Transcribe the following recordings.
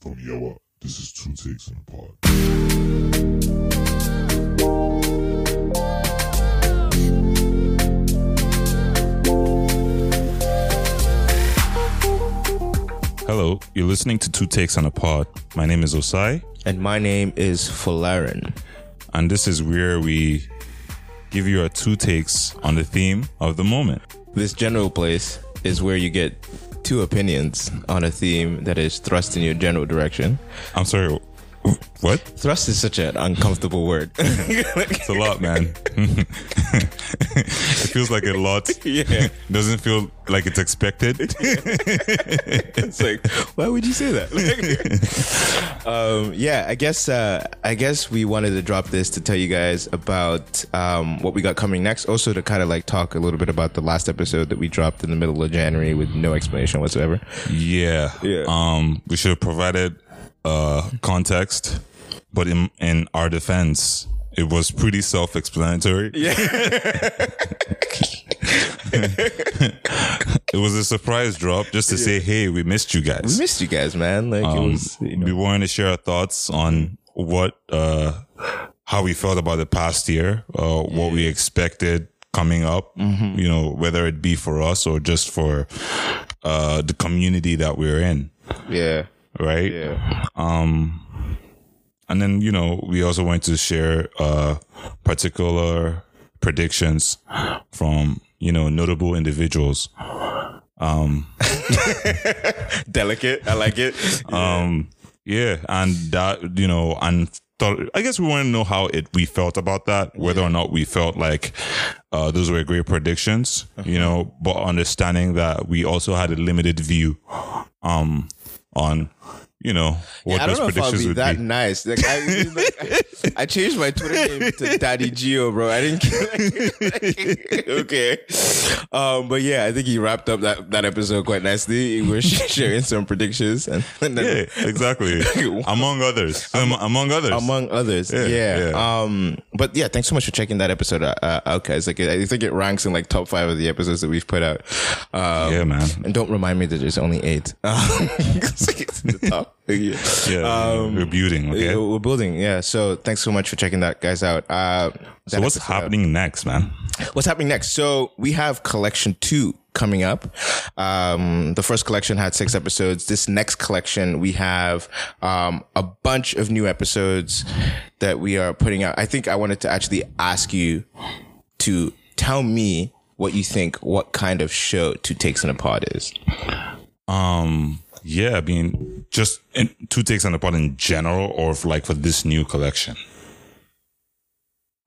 From Yawa, this is Two Takes in a Pod. Hello, you're listening to Two Takes on a Pod. My name is Osai, And my name is Folarin. and this is where we give you our two takes on the theme of the moment. This general place is where you get two opinions on a theme that is thrust in your general direction. I'm sorry, what? Thrust is such an uncomfortable word. It's a lot, man. it feels like a lot. yeah. Doesn't feel like it's expected. It's like, why would you say that? um, yeah, I guess uh, I guess we wanted to drop this to tell you guys about um, what we got coming next. Also to kind of like talk a little bit about the last episode that we dropped in the middle of January with no explanation whatsoever. Yeah. Yeah. Um, we should have provided uh context, but in in our defense, it was pretty self-explanatory. Yeah. It was a surprise drop just to say, "Hey, we missed you guys." We missed you guys, man. Like it Um, was you know, we wanted to share our thoughts on what uh how we felt about the past year uh what we expected coming up Mm-hmm. you know whether it be for us or just for uh the community that we're in yeah. Right Yeah. um and then you know we also want to share uh particular predictions from you know notable individuals Um, Delicate. I like it. Um, yeah, and that you know, and thought I guess we want to know how it we felt about that, whether or not we felt like uh, those were great predictions, you know, but understanding that we also had a limited view, um, on you know what I don't know if I'll be that be. nice. Like I, like, I changed my Twitter name to Daddy Geo, bro. I didn't. Care. Okay. Um, but yeah, I think he wrapped up that, that episode quite nicely. We were sharing some predictions and, and then Yeah, exactly. among others, um, among others. among others. Yeah, yeah. Um, but yeah, thanks so much for checking that episode uh, uh, out, guys. Like, I think it ranks in like top five of the episodes that we've put out. Um, yeah, man. And don't remind me that there's only eight. The top. Yeah. Yeah, Um, we're building. Okay. We're building, yeah. So thanks so much for checking that, guys, out. Uh, so what's episode out. happening next, man? What's happening next? So we have collection two coming up. Um, the first collection had six episodes. This next collection, we have um, a bunch of new episodes that we are putting out. I think I wanted to actually ask you to tell me what you think, what kind of show Two Takes in a Pod is. Um, yeah, I mean, just in, two takes on the pod in general, or like for this new collection.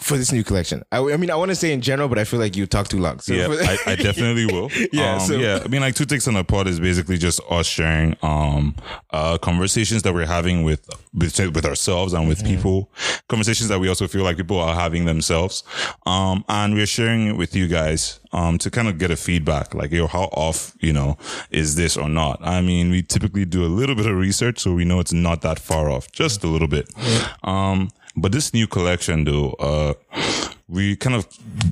For this new collection, I, I mean, I want to say in general, but I feel like you talk too long. So Yeah, I, I definitely will. Yeah, um, so- yeah. I mean, like two takes on the pod is basically just us sharing um uh conversations that we're having with with, with ourselves and with Mm-hmm. people. Conversations that we also feel like people are having themselves. Um, and we're sharing it with you guys um to kind of get a feedback, like yo, how off you know is this or not? I mean, we typically do a little bit of research, so we know it's not that far off, just a little bit. Um. But this new collection, though, uh, we kind of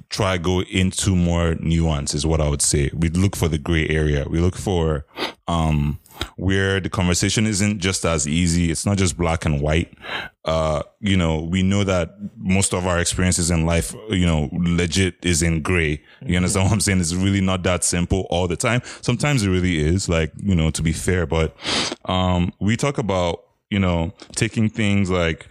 try go into more nuance, is what I would say. We look for the gray area. We look for um, where the conversation isn't just as easy. It's not just black and white. Uh, you know, we know that most of our experiences in life, you know, legit is in gray. You understand what I'm saying? It's really not that simple all the time. Sometimes it really is, like, you know, to be fair, but um, we talk about, you know, taking things like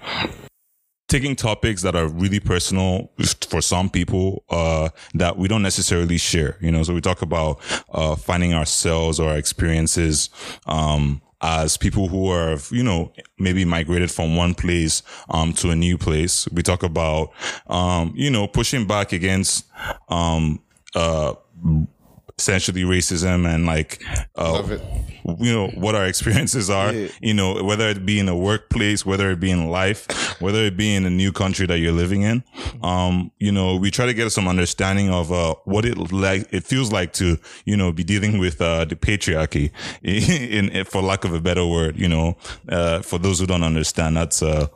taking topics that are really personal for some people uh, that we don't necessarily share you know so we talk about uh, finding ourselves or our experiences um, as people who are you know maybe migrated from one place um, to a new place we talk about um, you know pushing back against um, uh, essentially racism and like uh. You know what our experiences are Yeah. you know whether it be in a workplace whether it be in life whether it be in a new country that you're living in um you know we try to get some understanding of uh what it like it feels like to you know be dealing with uh the patriarchy in, in for lack of a better word you know uh for those who don't understand that's uh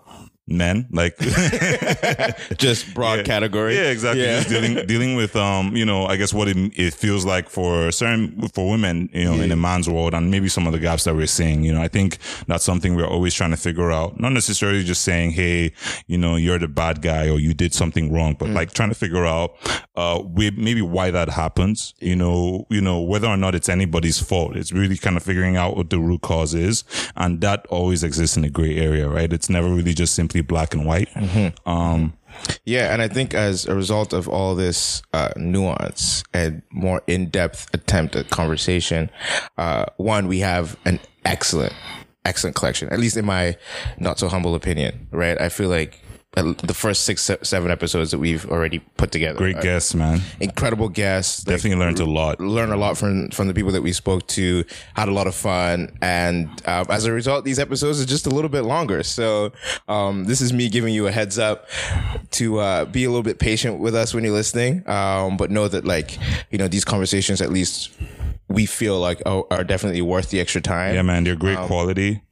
men, like Just broad category. Yeah, exactly. Yeah. Just dealing dealing with um, you know, I guess what it, it feels like for certain for women, you know, in a man's world, and maybe some of the gaps that we're seeing. You know, I think that's something we're always trying to figure out. Not necessarily just saying, hey, you know, you're the bad guy or you did something wrong, but like trying to figure out uh, we, maybe why that happens. You know, you know whether or not it's anybody's fault. It's really kind of figuring out what the root cause is, and that always exists in a gray area, right? It's never really just simply black and white. Um, Yeah, and I think as a result of all this uh, nuance and more in-depth attempt at conversation, uh, one we have an excellent, excellent collection. At least in my not so humble opinion, right? I feel like the first six, seven episodes that we've already put together, great guests, man. incredible guests. like, Definitely learned a lot. learned a lot from from the people that we spoke to had a lot of fun and um, as a result these episodes are just a little bit longer so um, this is me giving you a heads up to uh, be a little bit patient with us when you're listening um, but know that like you know these conversations at least we feel like oh, are definitely worth the extra time Yeah, man, they're great Um, quality.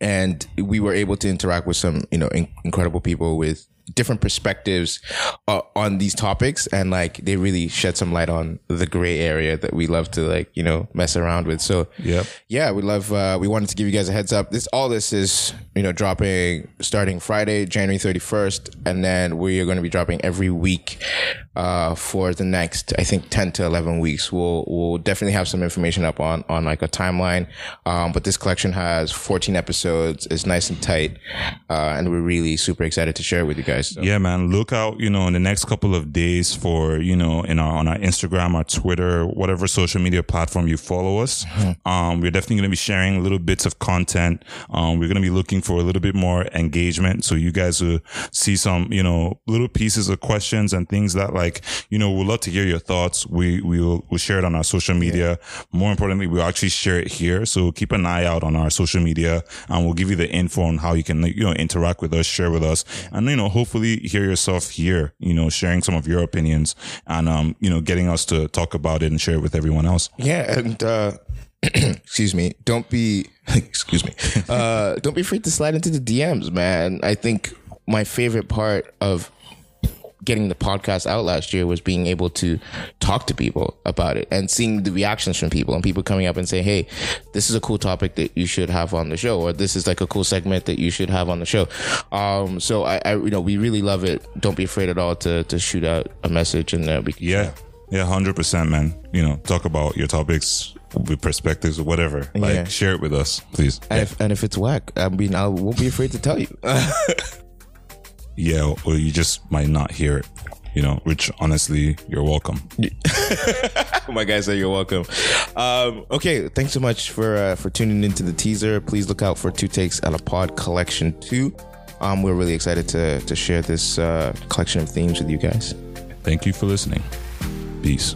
And we were able to interact with some you know in- incredible people with different perspectives uh, on these topics. And like they really shed some light on the gray area that we love to like you know mess around with. So Yep. yeah we love uh, we wanted to give you guys a heads up. This all this is you know dropping starting friday january 31st and then we are going to be dropping every week uh, for the next i think 10 to 11 weeks. We'll we'll definitely have some information up on on like a timeline. Um, but this collection has 14 episodes. It's nice and tight uh, and we're really super excited to share it with you guys so. Yeah, man. Look out, you know, in the next couple of days for, you know, in our on our Instagram, our Twitter, whatever social media platform you follow us. Um, we're definitely gonna be sharing little bits of content. Um, we're gonna be looking for a little bit more engagement. So you guys will see some, you know, little pieces of questions and things that like, you know, we'd love to hear your thoughts. We we will we'll share it on our social media. More importantly, we'll actually share it here. So keep an eye out on our social media and we'll give you the info on how you can, you know, interact with us, share with us, and you know, hopefully hear yourself here, you know, sharing some of your opinions and um, you know, getting us to talk about it and share it with everyone else. Yeah, and uh, excuse me, don't be excuse me, uh, don't be afraid to slide into the DMs, man. I think my favorite part of getting the podcast out last year was being able to talk to people about it and seeing the reactions from people and people coming up and saying, "Hey, this is a cool topic that you should have on the show," or "This is like a cool segment that you should have on the show." Um, so I, I, you know, we really love it. Don't be afraid at all to to shoot out a message and uh, we can Yeah. Yeah, hundred percent, man. You know, talk about your topics with perspectives or whatever. Like Yeah. share it with us, please. And if, and if it's whack, I mean, I won't be afraid to tell you. Yeah, or you just might not hear it. You know, which honestly, you're welcome. My guys say you're welcome. Um, okay, thanks so much for uh, for tuning into the teaser. Please look out for two takes and a pod collection two. Um, we're really excited to to share this uh, collection of themes with you guys. Thank you for listening. Peace.